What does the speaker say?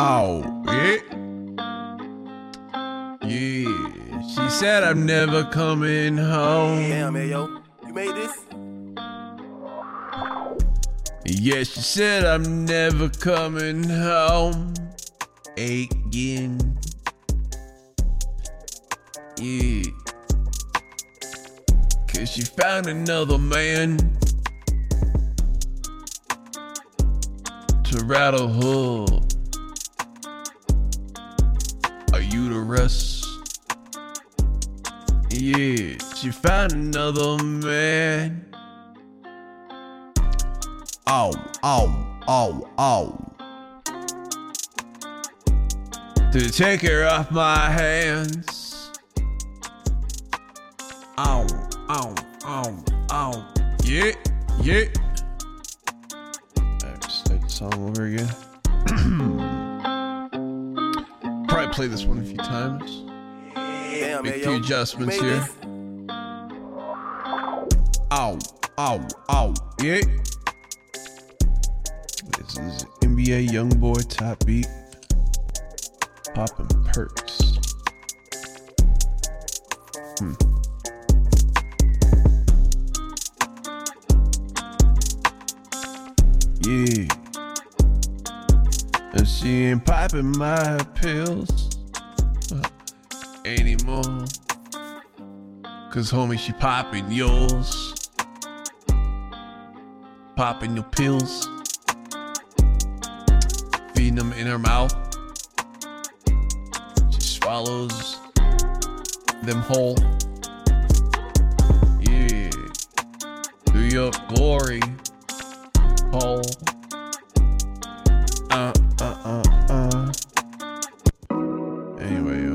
Oh, yeah. Yeah. She said I'm never coming home. Damn, man, yo. You made this? Yeah, she said I'm never coming home again. Yeah. Cause she found another man to rattle her uterus. Yeah, she found another man. Oh, oh, oh, oh. To take her off my hands. Oh, oh, oh, oh. Yeah, yeah. Alright, start the song over again. Probably play this one a few times. Damn, Make a few yo. adjustments here. This? Ow, ow, ow, yeah. This is NBA Youngboy Top Beat. Poppin' perks. Hmm. Yeah. And she ain't popping my pills uh, anymore. Cause homie, she popping yours. Popping your pills. Feeding them in her mouth. She swallows them whole. Yeah. Do your glory hole.